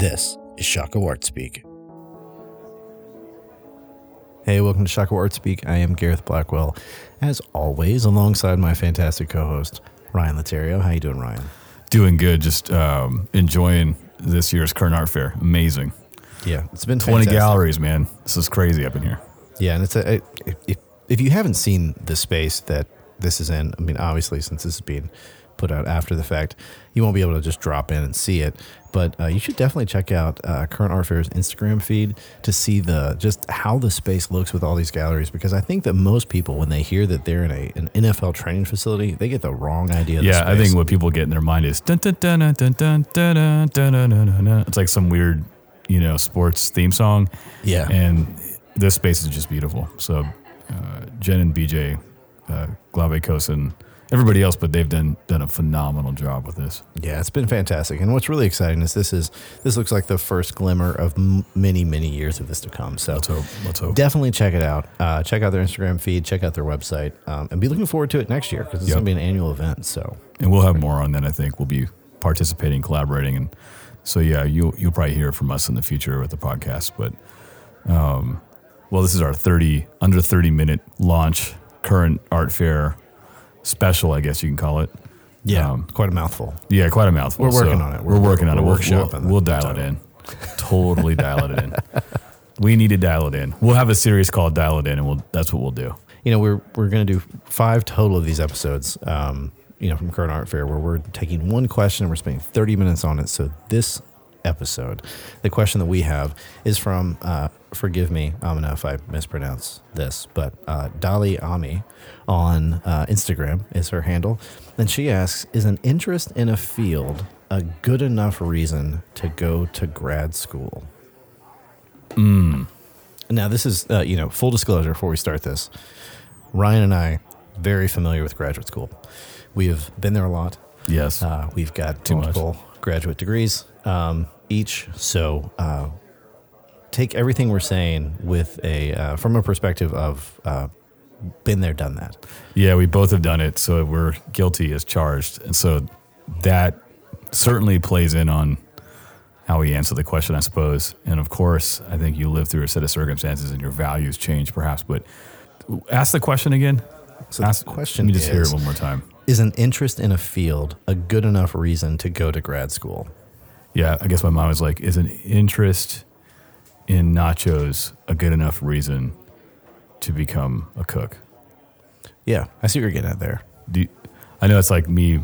This is Shaka Art Speak. Hey, welcome to Shaka Art Speak. I am Gareth Blackwell, as always, alongside my fantastic co-host Ryan Laterio. How you doing, Ryan? Doing good. Just um, enjoying this year's current art fair. Amazing. Yeah, it's been Twenty fantastic. galleries, man. This is crazy up in here. Yeah, and it's a, a if, if you haven't seen the space that this is in, I mean, obviously, since this is being put out after the fact, you won't be able to just drop in and see it. But uh, you should definitely check out uh, Current Art Fair's Instagram feed to see the just how the space looks with all these galleries. Because I think that most people, when they hear that they're in a an NFL training facility, they get the wrong idea. Of the Yeah, I think what people get in their mind is dun dun dun dun dun dun dun dun dun dun dun dun dun. It's like some weird, you know, sports theme song. Yeah. And this space is just beautiful. So uh, Jen and BJ, uh, Glave Kosin, everybody else, but they've done done a phenomenal job with this. Yeah, it's been fantastic. And what's really exciting is this is this looks like the first glimmer of m- many many years of this to come. So Let's hope. Let's hope. definitely check it out. Uh, check out their Instagram feed. Check out their website, um, and be looking forward to it next year because it's Yep. going to be an annual event. So and we'll have more on that. I think we'll be participating, collaborating, and so yeah, you you'll probably hear from us in the future with the podcast. But um, well, this is our thirty under thirty minute launch current art fair special, I guess you can call it. yeah, Um, quite a mouthful. Yeah, quite a mouthful. We're working on it. We're, We're- working on it. we're We'll, we'll, we'll dial it in. Totally dial it in. We need to dial it in. We'll have a series called "Dial It In," and we'll that's what we'll do. You know, we're we're going to do five total of these episodes. Um, you know, from Current Art Fair, where we're taking one question and we're spending thirty minutes on it. So this episode, the question that we have is from. Uh, forgive me, Amina, if I mispronounce this, but uh, Dali Ami on uh, Instagram is her handle, and she asks: Is an interest in a field a good enough reason to go to grad school? Now, this is, uh, you know, full disclosure before we start this. Ryan and I, very familiar with graduate school. We have been there a lot. Yes. Uh, we've got Too much. multiple graduate degrees um, each. So uh, take everything we're saying with a, uh, from a perspective of uh, been there, done that. Yeah, we both have done it, so we're guilty as charged, and so that certainly plays in on how we answer the question, I suppose. And of course, I think you live through a set of circumstances and your values change, perhaps. But ask the question again. So ask, the question Let me just hear it one more time. Is an interest in a field a good enough reason to go to grad school? Yeah, I guess my mom was like, "Is an interest in nachos a good enough reason to become a cook?" Yeah, I see what you're getting at there. Do you- I know it's like me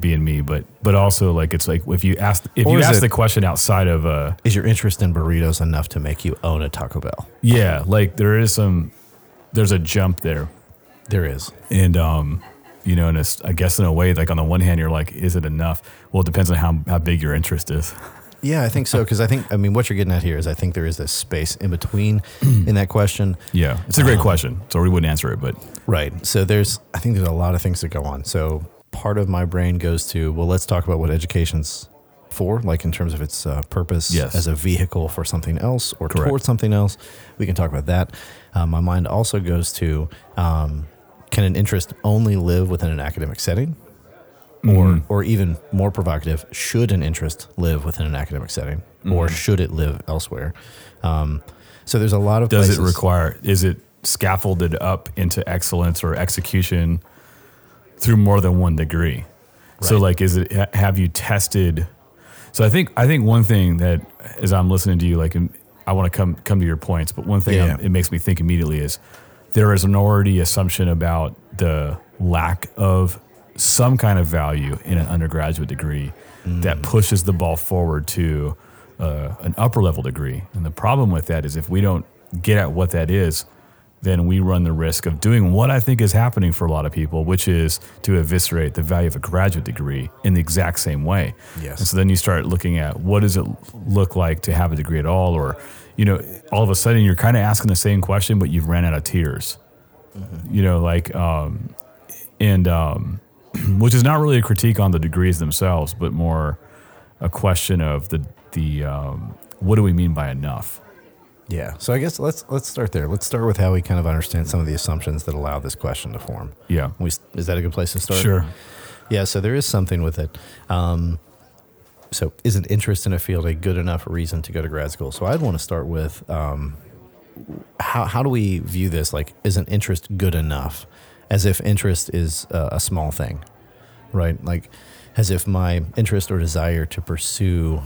being me, but but also like it's like if you ask if Or you ask it- the question outside of uh Is your interest in burritos enough to make you own a Taco Bell? yeah, like there is some there's a jump there, There is. and um you know, and I guess in a way, like on the one hand, you're like, is it enough? Well, it depends on how how big your interest is. Yeah, I think so. Because I think, I mean, what you're getting at here is I think there is this space in between in that question. Yeah, it's a great question, so we wouldn't answer it, but Right. So there's, I think there's a lot of things that go on. So part of my brain goes to, well, let's talk about what education's for, like in terms of its uh, purpose Yes. as a vehicle for something else or Correct. towards something else. We can talk about that. Uh, my mind also goes to, um, can an interest only live within an academic setting? Or, Mm. or even more provocative, should an interest live within an academic setting, or Mm-hmm. should it live elsewhere? Um, so there's a lot of does it require? Is it scaffolded up into excellence or execution through more than one degree? So, like, is it? Have you tested? So, I think I think one thing that as I'm listening to you, like, I want to come come to your points, but one thing Yeah. It makes me think immediately is there is an already assumption about the lack of some kind of value in an undergraduate degree that pushes the ball forward to uh, an upper level degree. And the problem with that is if we don't get at what that is, then we run the risk of doing what I think is happening for a lot of people, which is to eviscerate the value of a graduate degree in the exact same way. Yes. And so then you start looking at what does it look like to have a degree at all, or you know, all of a sudden you're kind of asking the same question, but you've ran out of tiers. You know, like, um, and um, which is not really a critique on the degrees themselves, but more a question of the the um, what do we mean by enough? Yeah. So I guess let's let's start there. Let's start with how we kind of understand some of the assumptions that allow this question to form. Yeah, We, is that a good place to start? sure. Yeah. So there is something with it. Um, so is an interest in a field a good enough reason to go to grad school? So I'd want to start with um, how how do we view this? Like, is an interest good enough? As if interest is a, a small thing, right? Like, as if my interest or desire to pursue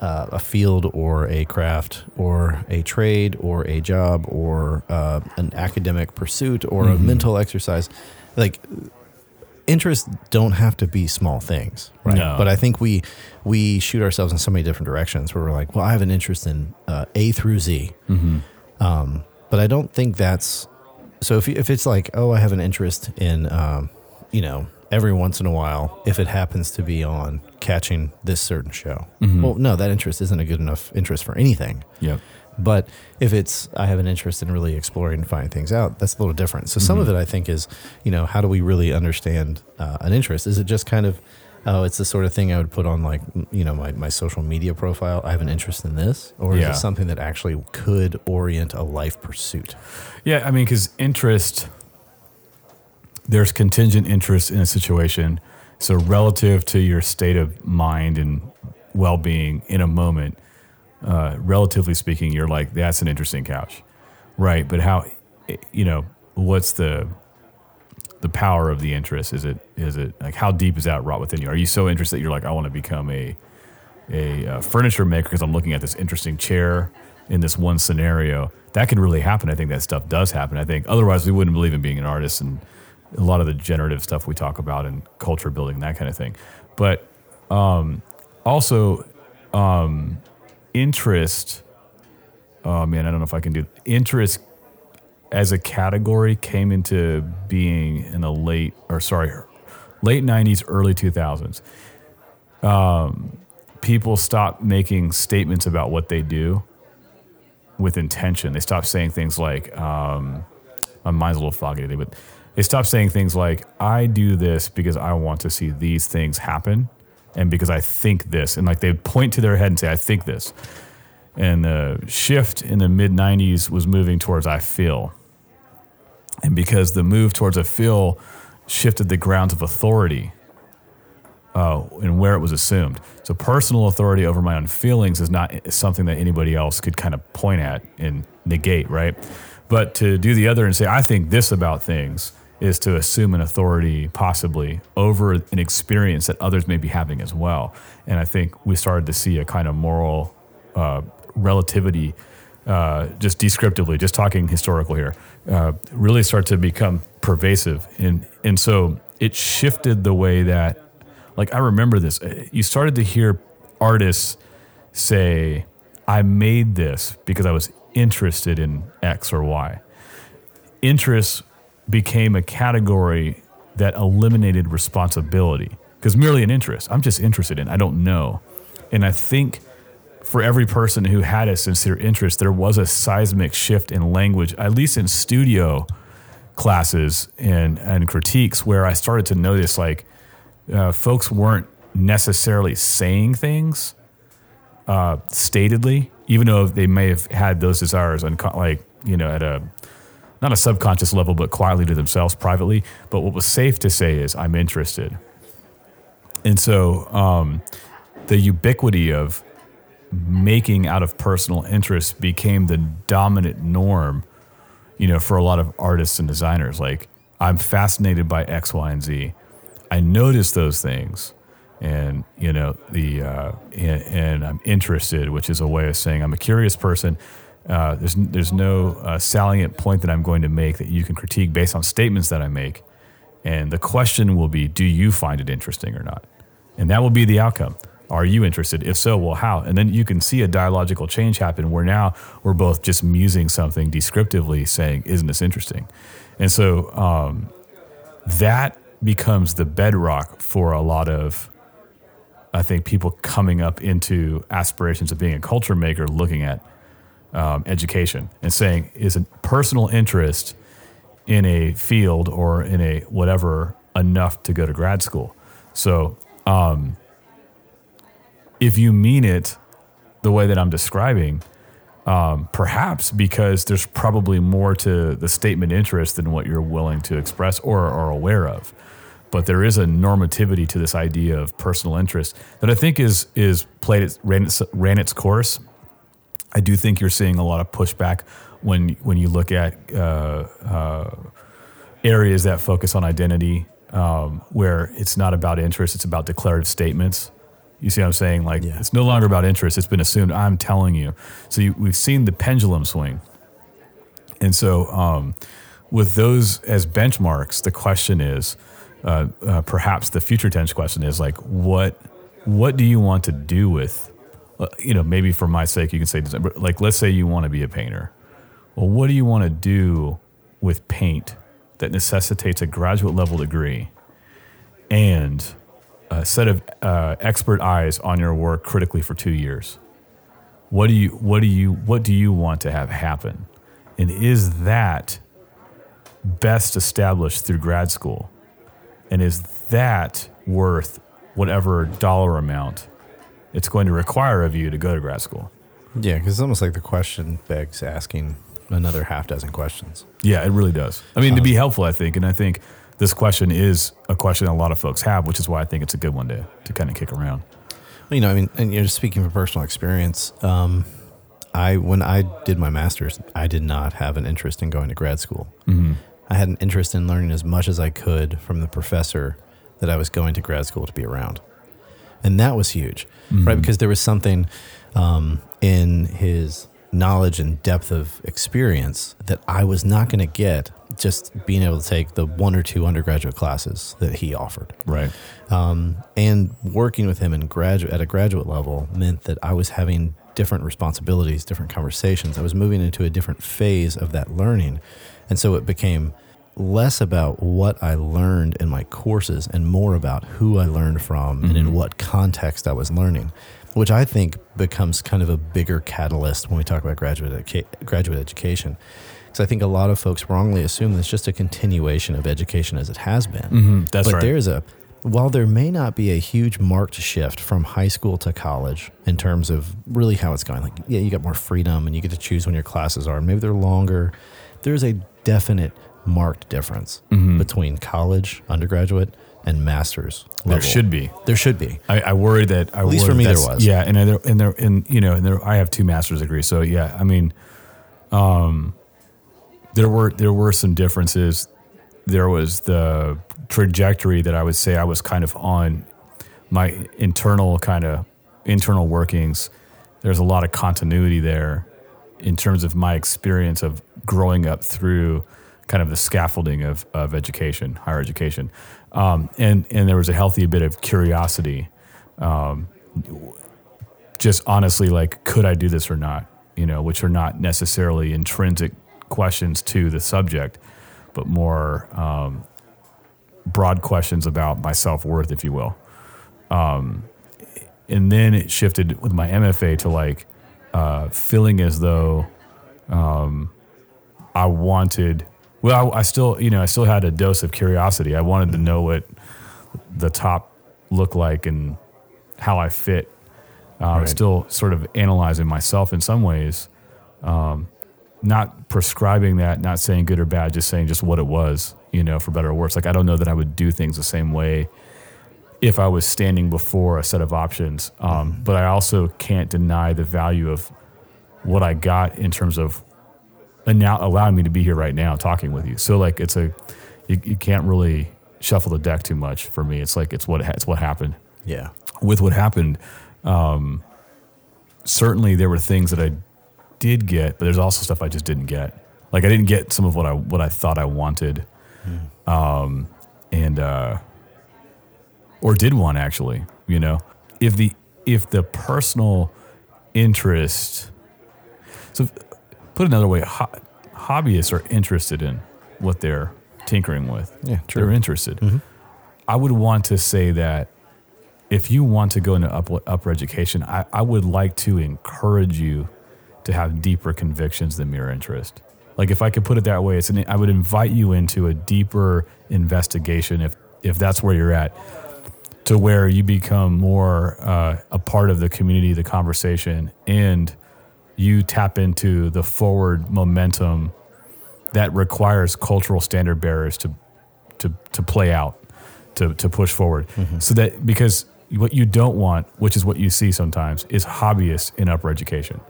uh, a field or a craft or a trade or a job or uh, an academic pursuit or a mental exercise, like interests don't have to be small things, right? No. But I think we we shoot ourselves in so many different directions where we're like, well, I have an interest in uh, A through Z, um, but I don't think that's so. If if it's like, oh, I have an interest in, um, you know, every once in a while, if it happens to be on catching this certain show, well, no, that interest isn't a good enough interest for anything. Yep. But if it's, I have an interest in really exploring and finding things out, that's a little different. So some of it, I think, is, you know, how do we really understand uh, an interest? Is it just kind of, oh, it's the sort of thing I would put on like, you know, my, my social media profile. I have an interest in this, or is it something that actually could orient a life pursuit? Yeah, I mean, because interest, there's contingent interest in a situation. So, relative to your state of mind and well being in a moment, uh, relatively speaking, you're like, that's an interesting couch. Right. But how, you know, what's the, the power of the interest? Is it, is it like, how deep is that wrought within you? Are you so interested that you're like, I want to become a, a uh, furniture maker because I'm looking at this interesting chair in this one scenario. That could really happen. I think that stuff does happen. I think otherwise we wouldn't believe in being an artist and a lot of the generative stuff we talk about and culture building that kind of thing. But um, also um, interest. Oh man, I don't know if I can do interest as a category came into being in the late or sorry late 90s early 2000s people stopped making statements about what they do with intention. They stopped saying things like, um, my mind's a little foggy today, but they stopped saying things like, I do this because I want to see these things happen and because I think this. And like they point to their head and say, I think this. And the shift in the mid 90s was moving towards I feel. And because the move towards a feel shifted the grounds of authority uh, and where it was assumed. So personal authority over my own feelings is not something that anybody else could kind of point at and negate, right? But to do the other and say, I think this about things is to assume an authority possibly over an experience that others may be having as well. And I think we started to see a kind of moral uh, relativity, uh, just descriptively, just talking historical here, uh, really start to become pervasive. And, and so it shifted the way that like I remember this. Uh, You started to hear artists say, "I made this because I was interested in X or Y." Interest became a category that eliminated responsibility because merely an interest. I'm just interested in. I don't know, and I think for every person who had a sincere interest, there was a seismic shift in language, at least in studio classes and and critiques, where I started to notice like uh, folks weren't necessarily saying things uh, statedly, even though they may have had those desires, unco- like you know, at a not a subconscious level, but quietly to themselves, privately. But what was safe to say is, "I'm interested," and so um, the ubiquity of making out of personal interest became the dominant norm you know, for a lot of artists and designers. Like, I'm fascinated by X, Y, and Z. I notice those things, and you know, the uh, and, and I'm interested, which is a way of saying I'm a curious person. Uh, there's there's no uh, salient point that I'm going to make that you can critique based on statements that I make, and the question will be, do you find it interesting or not? And that will be the outcome. Are you interested? If so, well, how? And then you can see a dialogical change happen where now we're both just musing something descriptively, saying, Isn't this interesting? And so um, that becomes the bedrock for a lot of, I think, people coming up into aspirations of being a culture maker, looking at um, education and saying, Is a personal interest in a field or in a whatever enough to go to grad school? So, if you mean it the way that I'm describing, um, perhaps because there's probably more to the statement interest than what you're willing to express or are aware of. but there is a normativity to this idea of personal interest that I think is is played its, ran its ran its course. I do think you're seeing a lot of pushback when when you look at uh, uh, areas that focus on identity, um, where it's not about interest, it's about declarative statements. You see what I'm saying? Like Yeah. it's no longer about interest. It's been assumed. I'm telling you. So you, we've seen the pendulum swing, and so um, with those as benchmarks, the question is, uh, uh, perhaps the future tense question is like, what what do you want to do with, uh, you know, maybe for my sake, you can say, like, let's say you want to be a painter. Well, what do you want to do with paint that necessitates a graduate level degree and a set of uh, expert eyes on your work critically for two years? What do you what do you what do you want to have happen? And is that best established through grad school? And is that worth whatever dollar amount it's going to require of you to go to grad school? Yeah, because it's almost like the question begs asking another half dozen questions. Yeah, it really does. I mean, to be helpful, I think, and I think this question is a question a lot of folks have, which is why I think it's a good one to, to kind of kick around. You know, I mean, and you're speaking from personal experience. Um, I when I did my master's, I did not have an interest in going to grad school. Mm-hmm. I had an interest in learning as much as I could from the professor that I was going to grad school to be around, and that was huge, right? Because there was something um, in his knowledge and depth of experience that I was not going to get just being able to take the one or two undergraduate classes that he offered. Right. Um, and working with him in graduate at a graduate level meant that I was having different responsibilities, different conversations. I was moving into a different phase of that learning, and so it became less about what I learned in my courses and more about who I learned from and in what context I was learning, which I think becomes kind of a bigger catalyst when we talk about graduate educa- graduate education. Because I think a lot of folks wrongly assume that it's just a continuation of education as it has been. Mhm, that's but right. there's a while there may not be a huge marked shift from high school to college in terms of really how it's going, like yeah, you got more freedom and you get to choose when your classes are. Maybe they're longer. There's a definite marked difference Mm-hmm. between college, undergraduate, and master's. There should be. There should be. I, I worry that I At least for me there was. Yeah, and there and there and you know and there I have two master's degrees, so yeah, I mean, um, there were there were some differences. There was the trajectory that I would say I was kind of on my internal kind of internal workings. There's a lot of continuity there in terms of my experience of growing up through kind of the scaffolding of, of education, higher education. Um, and, and there was a healthy bit of curiosity. Um, just honestly, like, could I do this or not? You know, which are not necessarily intrinsic questions to the subject, but more um, broad questions about my self worth, if you will. Um, and then it shifted with my MFA to like uh, feeling as though um, I wanted. Well, I, I still, you know, I still had a dose of curiosity. I wanted to know what the top looked like and how I fit. Uh, I was still sort of analyzing myself in some ways, um, not prescribing that, not saying good or bad, just saying just what it was, you know, for better or worse. Like I don't know that I would do things the same way if I was standing before a set of options. Um, but I also can't deny the value of what I got in terms of now allowing me to be here right now talking with you. So like it's a you, you can't really shuffle the deck too much for me. It's like it's what it's what happened. Yeah. With what happened, um, certainly there were things that I did get, but there's also stuff I just didn't get. Like I didn't get some of what I what I thought I wanted, um, and uh, or did want actually. You know, if the if the personal interest. So, put another way, ho- hobbyists are interested in what they're tinkering with. Yeah, true. They're interested. I would want to say that if you want to go into up, upper education, I, I would like to encourage you to have deeper convictions than mere interest. Like if I could put it that way, it's an, I would invite you into a deeper investigation if if that's where you're at, to where you become more uh, a part of the community, the conversation, and you tap into the forward momentum that requires cultural standard bearers to to to play out. to, to push forward. So that because what you don't want, which is what you see sometimes, is hobbyists in upper education.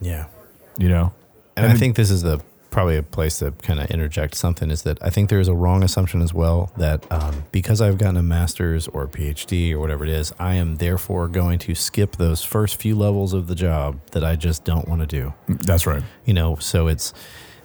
Yeah. You know, And I, think this is the probably a place to kind of interject something is that I think there is a wrong assumption as well that um, because I've gotten a master's or a PhD or whatever it is, I am therefore going to skip those first few levels of the job that I just don't want to do. that's right. You know, so it's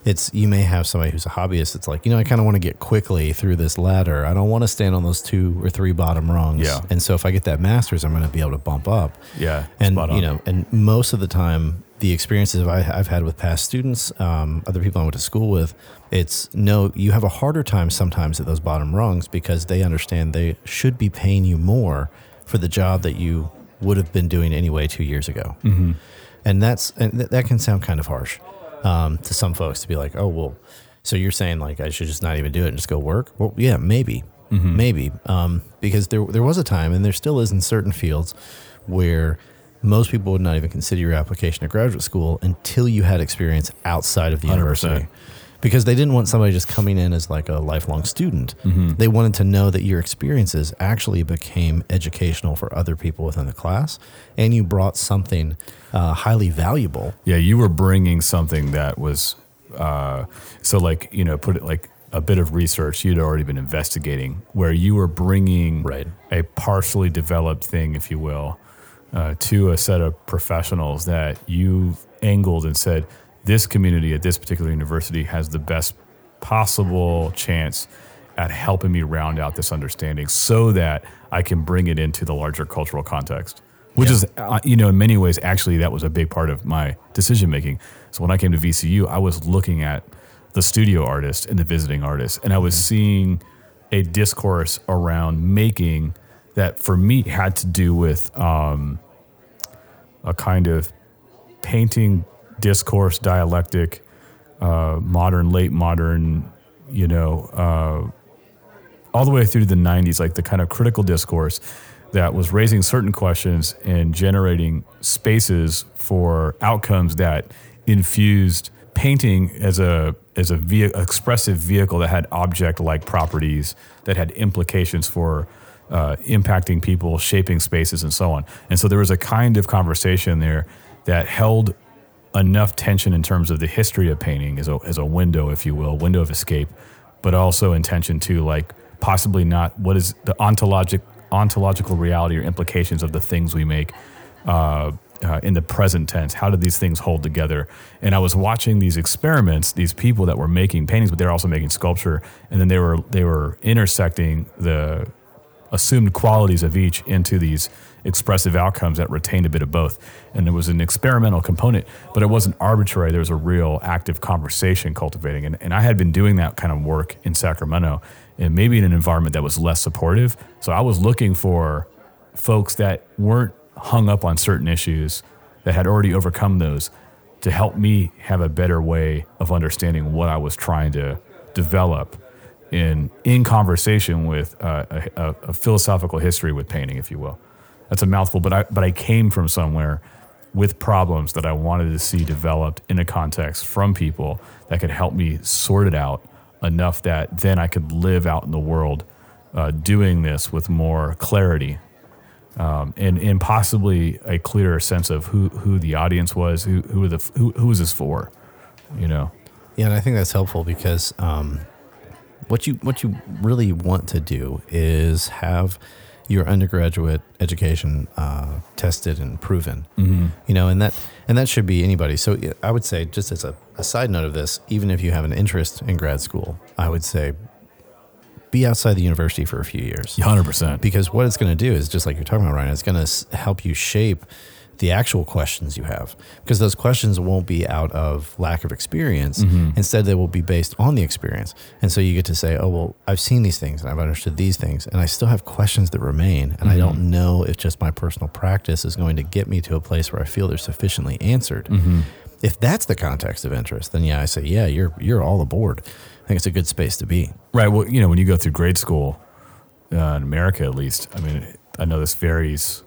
it's you may have somebody who's a hobbyist. It's like you know, I kind of want to get quickly through this ladder. I don't want to stand on those two or three bottom rungs. Yeah. And so if I get that master's, I'm going to be able to bump up Yeah, and you know, and most of the time, the experiences I, I've had with past students, um, other people I went to school with, it's no, you have a harder time sometimes at those bottom rungs because they understand they should be paying you more for the job that you would have been doing anyway two years ago, mm-hmm. and that's and th- that can sound kind of harsh um, to some folks to be like, oh well, so you're saying like I should just not even do it and just go work? Well, yeah, maybe, maybe, um, because there there was a time, and there still is in certain fields where most people would not even consider your application to graduate school until you had experience outside of the 100%. university. Because they didn't want somebody just coming in as like a lifelong student. They wanted to know that your experiences actually became educational for other people within the class, and you brought something uh, highly valuable. Yeah, you were bringing something that was uh, so like you know put it like a bit of research you'd already been investigating where you were bringing Right. a partially developed thing, if you will, uh, to a set of professionals that you angled and said this community at this particular university has the best possible chance at helping me round out this understanding so that I can bring it into the larger cultural context. Which Yeah. is, uh, you know, in many ways, actually, that was a big part of my decision making. So when I came to VCU, I was looking at the studio artist and the visiting artist, and I was seeing a discourse around making that for me had to do with um, a kind of painting discourse dialectic uh, modern late modern you know uh, all the way through the 90s like the kind of critical discourse that was raising certain questions and generating spaces for outcomes that infused painting as a as a ve- expressive vehicle that had object like properties that had implications for uh, impacting people shaping spaces and so on. And so there was a kind of conversation there that held enough tension in terms of the history of painting as a, as a window, if you will, window of escape, but also intention to like possibly not what is the ontologic ontological reality or implications of the things we make uh, uh, in the present tense. How did these things hold together? And I was watching these experiments, these people that were making paintings, but they're also making sculpture, and then they were they were intersecting the assumed qualities of each into these expressive outcomes that retained a bit of both. And there was an experimental component, but it wasn't arbitrary. There was a real active conversation cultivating. And, and I had been doing that kind of work in Sacramento and maybe in an environment that was less supportive. So I was looking for folks that weren't hung up on certain issues, that had already overcome those to help me have a better way of understanding what I was trying to develop in in conversation with uh, a, a philosophical history with painting, if you will. That's a mouthful, but I but I came from somewhere with problems that I wanted to see developed in a context from people that could help me sort it out enough that then I could live out in the world uh, doing this with more clarity um, and and possibly a clearer sense of who who the audience was, who who the who who was this for, you know. Yeah, and I think that's helpful because um, what you what you really want to do is have your undergraduate education uh, tested and proven. Mm-hmm. You know, and that and that should be anybody. So I would say, just as a, a side note of this, even if you have an interest in grad school, I would say be outside the university for a few years Hundred percent. because what it's going to do is just like you're talking about, Ryan. It's going to help you shape the actual questions you have because those questions won't be out of lack of experience. Mm-hmm. Instead, they will be based on the experience, and so you get to say, "Oh, well, I've seen these things and I've understood these things, and I still have questions that remain, and I don't mm-hmm. know if just my personal practice is going to get me to a place where I feel they're sufficiently answered." Mm-hmm. If that's the context of interest, then yeah, I say, yeah, you're you're all aboard. I think it's a good space to be. Right. Well, you know, when you go through grade school, uh, in America at least, I mean, I know this varies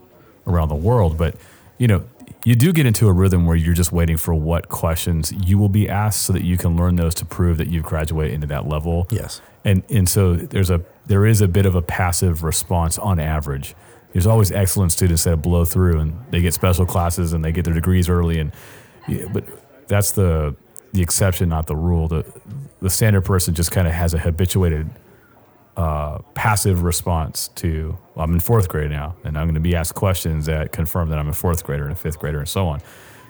around the world, but you know, you do get into a rhythm where you're just waiting for what questions you will be asked so that you can learn those to prove that you've graduated into that level. Yes. And and so there's a there is a bit of a passive response on average. There's always excellent students that blow through and they get special classes and they get their degrees early and yeah, but that's the the exception, not the rule. The the standard person just kind of has a habituated uh, passive response to well, I'm in fourth grade now, and I'm going to be asked questions that confirm that I'm a fourth grader and a fifth grader and so on.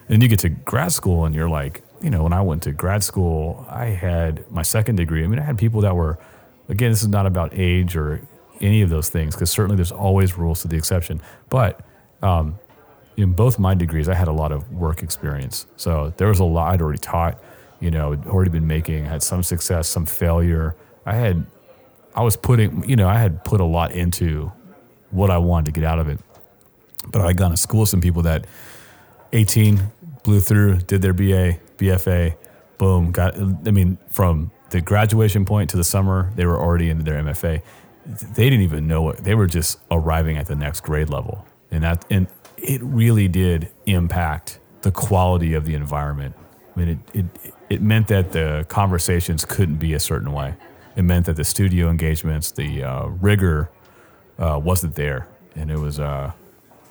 And you get to grad school, and you're like, you know, when I went to grad school, I had my second degree. I mean, I had people that were, again, this is not about age or any of those things, because certainly there's always rules to the exception. But um, in both my degrees, I had a lot of work experience. So there was a lot I'd already taught, you know, already been making, had some success, some failure. I had I was putting, you know, I had put a lot into what I wanted to get out of it. But I got to school some people that 18 blew through, did their BA, BFA, boom, got, I mean, from the graduation point to the summer, they were already into their MFA. They didn't even know it. They were just arriving at the next grade level. And that, and it really did impact the quality of the environment. I mean, it, it, it meant that the conversations couldn't be a certain way it meant that the studio engagements, the uh, rigor uh, wasn't there. And it was, uh,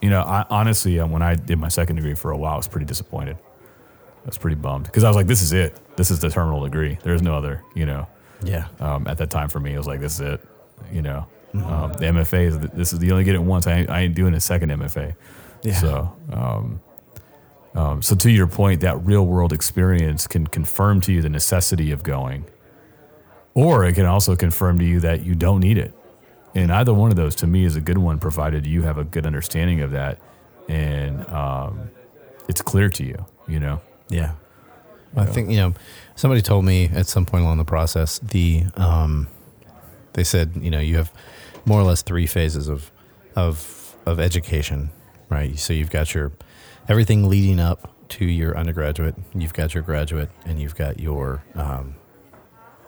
you know, I, honestly, um, when I did my second degree for a while, I was pretty disappointed. I was pretty bummed because I was like, this is it. This is the terminal degree. There's no other, you know. Yeah. Um, at that time for me, it was like, this is it. You know, mm-hmm. um, the MFA is, this is, you only get it once. I ain't, I ain't doing a second MFA. Yeah. So, um, um, so to your point, that real world experience can confirm to you the necessity of going or it can also confirm to you that you don't need it. And either one of those to me is a good one, provided you have a good understanding of that and um, it's clear to you, you know? Yeah. I think, you know, somebody told me at some point along the process, the, um, they said, you know, you have more or less three phases of, of, of education, right? So you've got your, everything leading up to your undergraduate, you've got your graduate, and you've got your, um,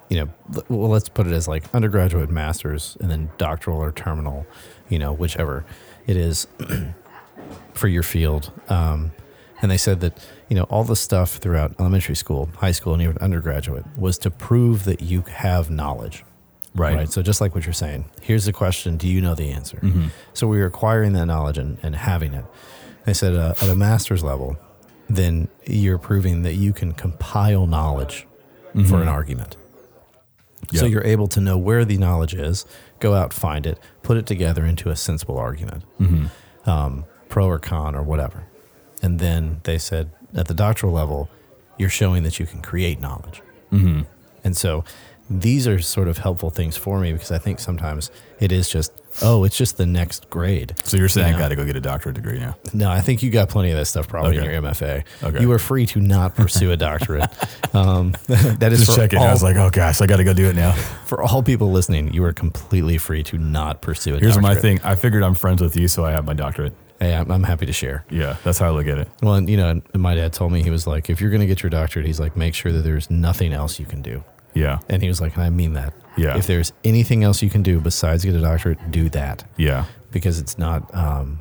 you know, well, let's put it as like undergraduate, master's, and then doctoral or terminal, you know, whichever it is for your field. Um, and they said that, you know, all the stuff throughout elementary school, high school, and even undergraduate was to prove that you have knowledge. Right. Right. So just like what you're saying, here's the question: Do you know the answer? Mm-hmm. So we're acquiring that knowledge and, and having it. They said uh, at a master's level, then you're proving that you can compile knowledge mm-hmm. for an argument. Yep. So you're able to know where the knowledge is, go out, find it, put it together into a sensible argument, mm-hmm. um, pro or con or whatever. And then they said at the doctoral level, you're showing that you can create knowledge. Mm-hmm. And so these are sort of helpful things for me because I think sometimes it is just, oh, it's just the next grade. So you're saying? I got to go get a doctorate degree now? No, I think you got plenty of that stuff probably okay. in your MFA. Okay. You are free to not pursue a doctorate. um, that is just checking. All, I was like, oh gosh, I got to go do it now. For all people listening, you are completely free to not pursue a Here's doctorate. my thing. I figured I'm friends with you, so I have my doctorate. Hey, I'm, I'm happy to share. Yeah, that's how I look at it. Well, and, you know, my dad told me he was like, if you're going to get your doctorate, he's like, make sure that there's nothing else you can do. Yeah. And he was like, I mean that. Yeah. If there's anything else you can do besides get a doctorate, do that. Yeah. Because it's not, um,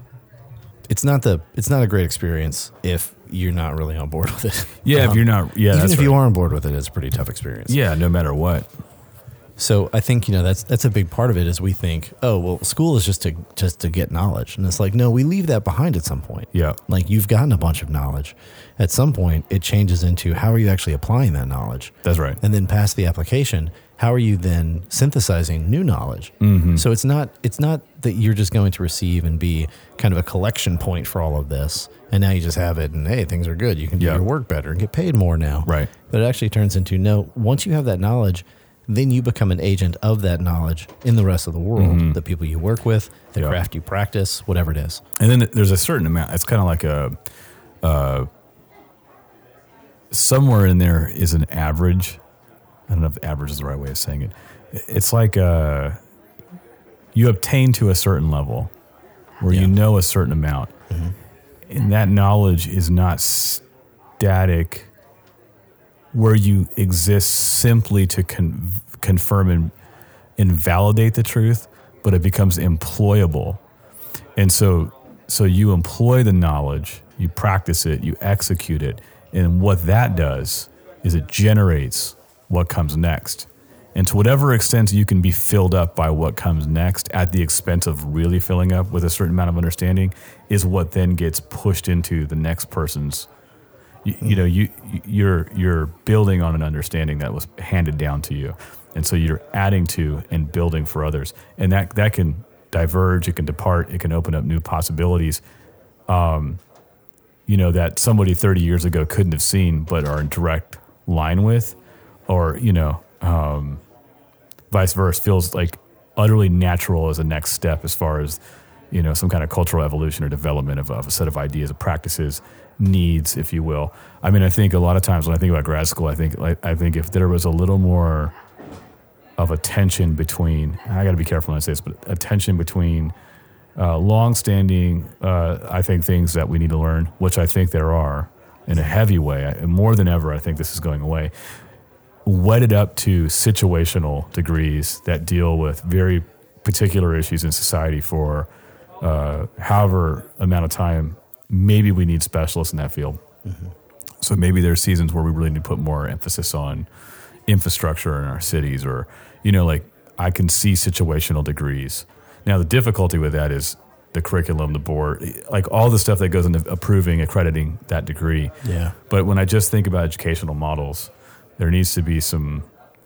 it's not the, it's not a great experience if you're not really on board with it. Yeah. Um, if you're not, yeah. Even if right. you are on board with it, it's a pretty tough experience. Yeah. No matter what. So I think you know that's that's a big part of it is we think oh well school is just to just to get knowledge and it's like no we leave that behind at some point yeah like you've gotten a bunch of knowledge at some point it changes into how are you actually applying that knowledge that's right and then past the application how are you then synthesizing new knowledge mm-hmm. so it's not it's not that you're just going to receive and be kind of a collection point for all of this and now you just have it and hey things are good you can do your work better and get paid more now right but it actually turns into no once you have that knowledge then you become an agent of that knowledge in the rest of the world, mm-hmm. the people you work with, the yeah. craft you practice, whatever it is. And then there's a certain amount. It's kind of like a, uh, somewhere in there is an average. I don't know if average is the right way of saying it. It's like uh, you obtain to a certain level where yeah. you know a certain amount, mm-hmm. and that knowledge is not static where you exist simply to con- confirm and, and validate the truth, but it becomes employable. And so, so you employ the knowledge you practice it, you execute it. And what that does is it generates what comes next. And to whatever extent you can be filled up by what comes next at the expense of really filling up with a certain amount of understanding is what then gets pushed into the next person's you, you know you you're you're building on an understanding that was handed down to you. And so you're adding to and building for others. And that that can diverge it can depart it can open up new possibilities um, you know that somebody 30 years ago couldn't have seen but are in direct line with or you know um, vice versa feels like utterly natural as a next step as far as you know some kind of cultural evolution or development of, of a set of ideas of practices needs, if you will. I mean, I think a lot of times when I think about grad school, I think like I think if there was a little more of a tension between, I got to be careful when I say this, but a tension between uh, long-standing, uh, I think things that we need to learn, which I think there are in a heavy way, I, more than ever. I think this is going away. Wedded up to situational degrees that deal with very particular issues in society for uh, however amount of time maybe we need specialists in that field. Mm-hmm. So maybe there's seasons where we really need to put more emphasis on infrastructure in our cities, or you know, like I can see situational degrees. Now the difficulty with that is the curriculum, the board, like all the stuff that goes into approving, accrediting that degree. Yeah. But when I just think about educational models, there needs to be some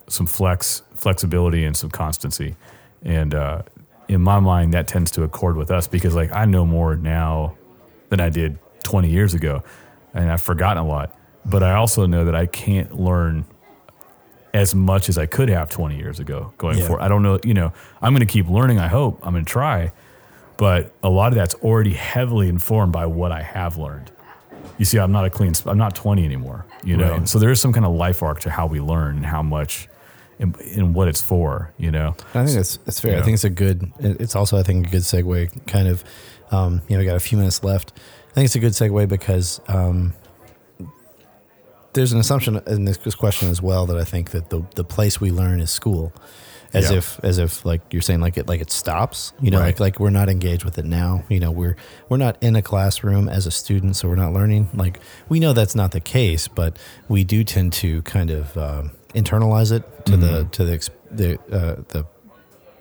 some flex flexibility and some constancy, and uh, in my mind, that tends to accord with us because like I know more now than I did 20 years ago. And I've forgotten a lot. But I also know that I can't learn as much as I could have 20 years ago going yeah. forward. I don't know, you know, I'm going to keep learning, I hope. I'm going to try. But a lot of that's already heavily informed by what I have learned. You see, I'm not a clean, I'm not 20 anymore, you know? Right. So there is some kind of life arc to how we learn and how much and, and what it's for, you know? I think that's, that's fair. You know? I think it's a good, it's also, I think, a good segue kind of um, you know, we got a few minutes left. I think it's a good segue because um, there's an assumption in this question as well that I think that the the place we learn is school, as yeah. if as if like you're saying like it like it stops. You know, right. like like we're not engaged with it now. You know, we're we're not in a classroom as a student, so we're not learning. Like we know that's not the case, but we do tend to kind of um, internalize it to mm-hmm. the to the the uh, the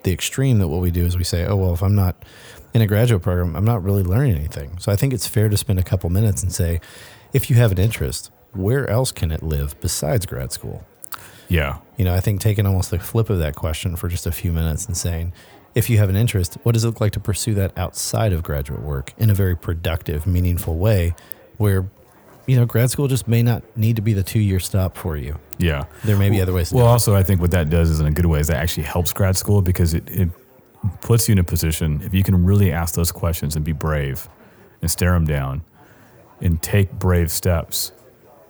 the extreme that what we do is we say, oh well, if I'm not in a graduate program, I'm not really learning anything. So I think it's fair to spend a couple minutes and say, if you have an interest, where else can it live besides grad school? Yeah. You know, I think taking almost the flip of that question for just a few minutes and saying, if you have an interest, what does it look like to pursue that outside of graduate work in a very productive, meaningful way where, you know, grad school just may not need to be the two year stop for you. Yeah. There may be other ways. To do it. Well, also, I think what that does is in a good way is that actually helps grad school because it, it puts you in a position, if you can really ask those questions and be brave and stare them down and take brave steps,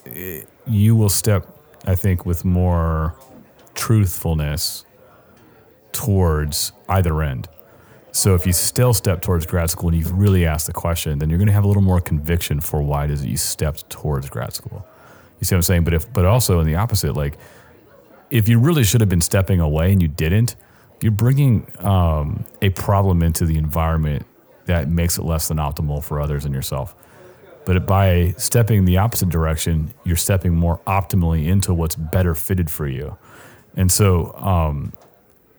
eh, you will step, I think, with more truthfulness towards either end. So if you still step towards grad school and you've really asked the question, then you're going to have a little more conviction for why it is that you stepped towards grad school. You see what I'm saying? But if, but also in the opposite, like if you really should have been stepping away and you didn't, you're bringing um, a problem into the environment that makes it less than optimal for others and yourself. But by stepping the opposite direction, you're stepping more optimally into what's better fitted for you. And so um,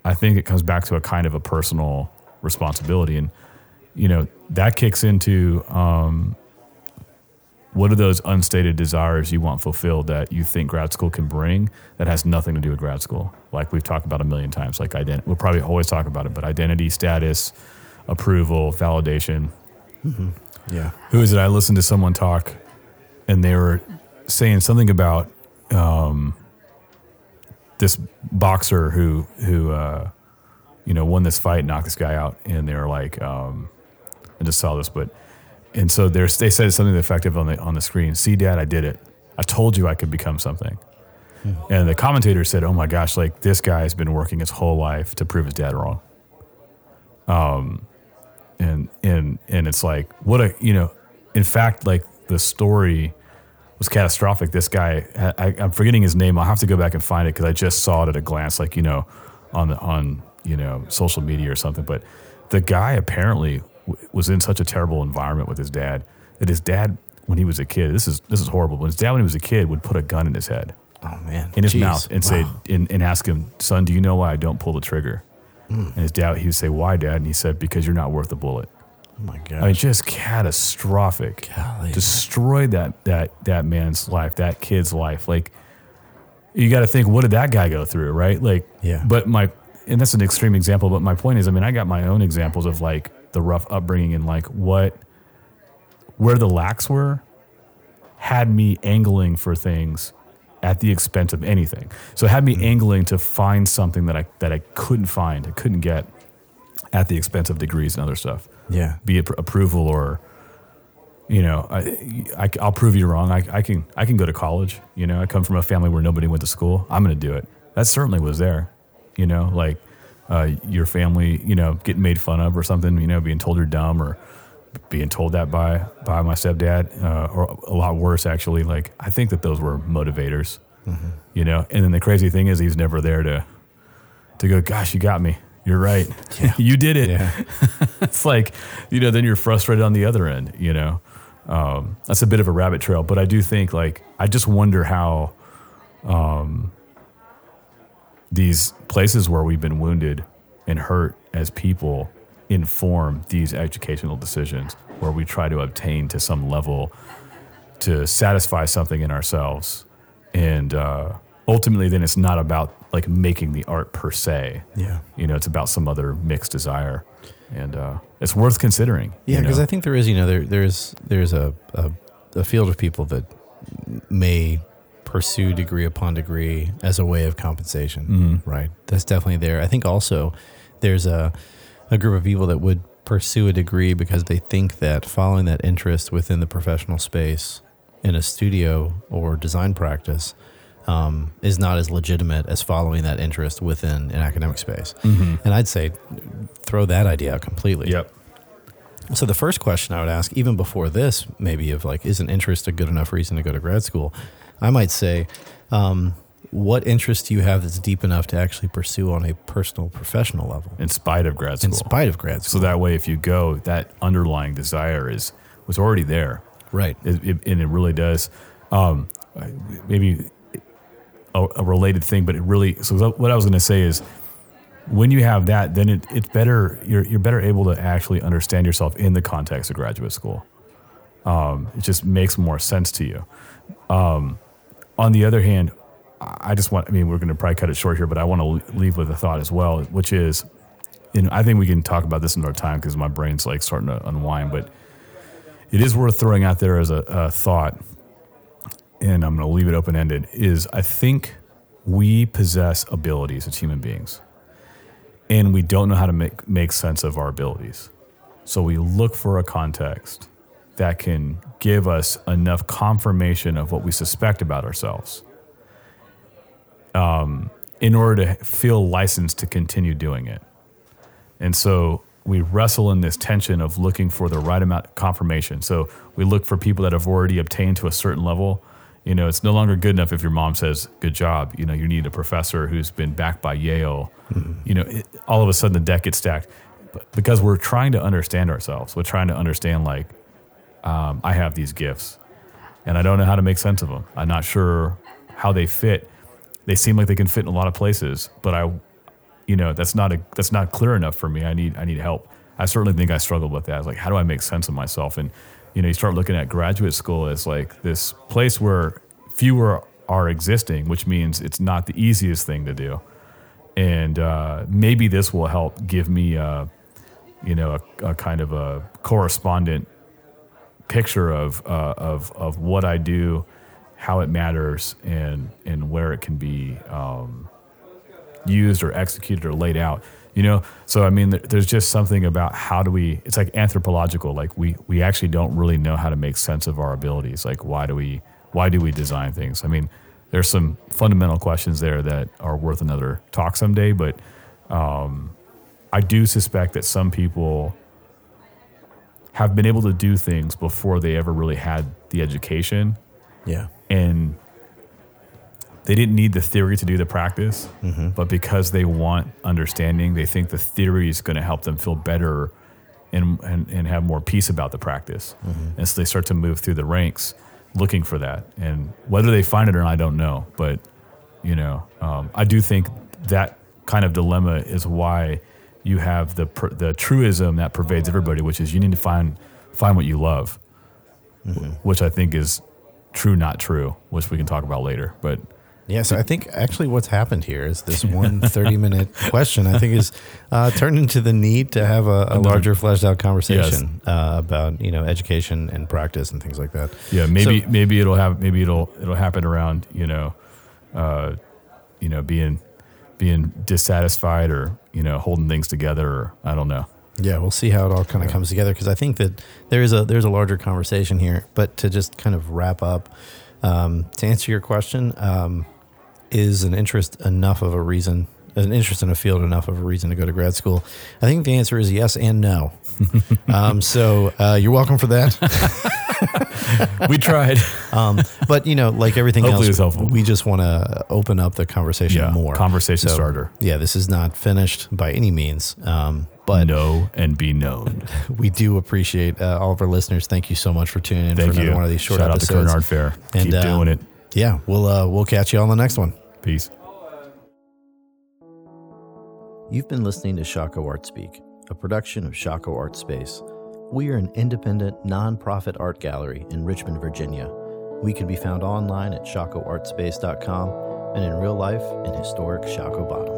I think it comes back to a kind of a personal responsibility. And, you know, that kicks into um, what are those unstated desires you want fulfilled that you think grad school can bring that has nothing to do with grad school? Like we've talked about a million times, like identity. We'll probably always talk about it, but identity, status, approval, validation. Mm-hmm. Yeah. Who is it? I listened to someone talk, and they were saying something about um, this boxer who who uh, you know won this fight, knocked this guy out, and they were like, um, I just saw this, but and so they said something effective on the on the screen. See, Dad, I did it. I told you I could become something. Hmm. And the commentator said, "Oh my gosh, like this guy has been working his whole life to prove his dad wrong." Um, and and and it's like what a you know, in fact, like the story was catastrophic. This guy, I, am forgetting his name. I'll have to go back and find it because I just saw it at a glance, like you know, on the on you know social media or something. But the guy apparently was in such a terrible environment with his dad that his dad when he was a kid. This is this is horrible. But his dad, when he was a kid, would put a gun in his head, Oh man, in his Jeez. mouth, and say, Wow. and, and ask him, "Son, do you know why I don't pull the trigger?" Hmm. And his dad, he would say, "Why, Dad?" And he said, "Because you're not worth a bullet." "Oh my god." I mean, just catastrophic. Golly. Destroyed that that that man's life, that kid's life. Like, you got to think, what did that guy go through, right? Like, Yeah. But my, and that's an extreme example. But my point is, I mean, I got my own examples of like the rough upbringing and like what, where the lacks were, had me angling for things at the expense of anything. So it had me angling to find something that I that I couldn't find, I couldn't get, at the expense of degrees and other stuff. Yeah, be it pr- approval or you know I, I will prove you wrong. I, I can i can go to college you know? I come from a family where nobody went to school. I'm going to do it. That certainly was there you know? Like uh, your family you know getting made fun of or something you know being told you're dumb or being told that by by my stepdad uh, or a lot worse actually like i think that those were motivators you know? And then the crazy thing is he's never there to to go gosh you got me. You're right. You did it. Yeah, it's like you know then you're frustrated on the other end you know? Um, that's a bit of a rabbit trail but i do think like i just wonder how um, these places where we've been wounded and hurt as people inform these educational decisions where we try to obtain to some level to satisfy something in ourselves and uh, ultimately then it's not about like making the art per se yeah. you know, it's about some other mixed desire, and uh, it's worth considering. Yeah, because? I think there is, you know, there there's there's a, a a field of people that may pursue degree upon degree as a way of compensation, Mm-hmm. right? That's definitely there. I think also there's a a group of people that would pursue a degree because they think that following that interest within the professional space in a studio or design practice um, is not as legitimate as following that interest within an academic space. And I'd say throw that idea out completely. yep, So the first question I would ask, even before this, maybe of like, is an interest a good enough reason to go to grad school? I might say, um, what interest do you have that's deep enough to actually pursue on a personal, professional level, in spite of grad school. in spite of grad school. so that way, if you go, that underlying desire is was already there, right. it, it, and it really does. Um, maybe a, a related thing, but it really. So what I was going to say is, when you have that, then it, it's better. You're you're better able to actually understand yourself in the context of graduate school. Um, it just makes more sense to you. Um, on the other hand, I just want. I mean, we're going to probably cut it short here, but I want to leave with a thought as well, which is, and I think we can talk about this in our time because my brain's like starting to unwind, but it is worth throwing out there as a, a thought, and I'm going to leave it open ended. Is I think we possess abilities as human beings, and we don't know how to make make sense of our abilities. So we look for a context that can give us enough confirmation of what we suspect about ourselves um, in order to feel licensed to continue doing it. And so we wrestle in this tension of looking for the right amount of confirmation. So we look for people that have already obtained to a certain level. You know, it's no longer good enough if your mom says, good job. You know, you need a professor who's been backed by Yale. You know, it, all of a sudden the deck gets stacked. But because we're trying to understand ourselves, we're trying to understand, like, um, I have these gifts and I don't know how to make sense of them. I'm not sure how they fit. They seem like they can fit in a lot of places, but I, you know, that's not a that's not clear enough for me. I need I need help. I certainly think I struggled with that. I was like, how do I make sense of myself? And you know, you start looking at graduate school as like this place where fewer are existing, which means it's not the easiest thing to do. And uh, maybe this will help give me, a, you know, a, a kind of a correspondent picture of uh, of of what I do, how it matters, and and where it can be um, used or executed or laid out. You know, so I mean, there's just something about how do we? It's like anthropological. Like we we actually don't really know how to make sense of our abilities. Like why do we why do we design things? I mean, there's some fundamental questions there that are worth another talk someday. But um, I do suspect that some people have been able to do things before they ever really had the education Yeah. and they didn't need the theory to do the practice mm-hmm. but because they want understanding they think the theory is going to help them feel better and, and, and have more peace about the practice. Mm-hmm. And so they start to move through the ranks looking for that. And whether they find it or not, I don't know. But, you know, um, I do think that kind of dilemma is why you have the, per- the truism that pervades everybody, which is you need to find, find what you love, mm-hmm. which I think is true, not true, which we can talk about later. But Yeah, so I think actually what's happened here is this one 30 minute question, I think, is uh, turned into the need to have a, a larger fleshed out conversation uh, about, you know, education and practice and things like that. Yeah, maybe So- maybe it'll have maybe it'll it'll happen around you know, uh, you know being being dissatisfied or you know holding things together or I don't know. Yeah, we'll see how it all kind of comes together because I think that there is a there's a larger conversation here. But to just kind of wrap up, um, to answer your question, um, is an interest enough of a reason, an interest in a field enough of a reason to go to grad school? I think the answer is yes and no. um, so uh, you're welcome for that. We tried. Um, but you know, like everything Hopefully else, we just want to open up the conversation Yeah, more. conversation starter. Yeah, this is not finished by any means. Um, but know and be known. we do appreciate uh, all of our listeners. Thank you so much for tuning in Thank for another you. one of these short Shout out to episodes. Kern Art Fair. And, Keep uh, doing it. Yeah, we'll uh, we'll catch you on the next one. Peace. You've been listening to Shockoe Art Speak, a production of Shockoe Art Space. We are an independent, nonprofit art gallery in Richmond, Virginia. We can be found online at shockoeartspace.com and in real life in historic Shockoe Bottom.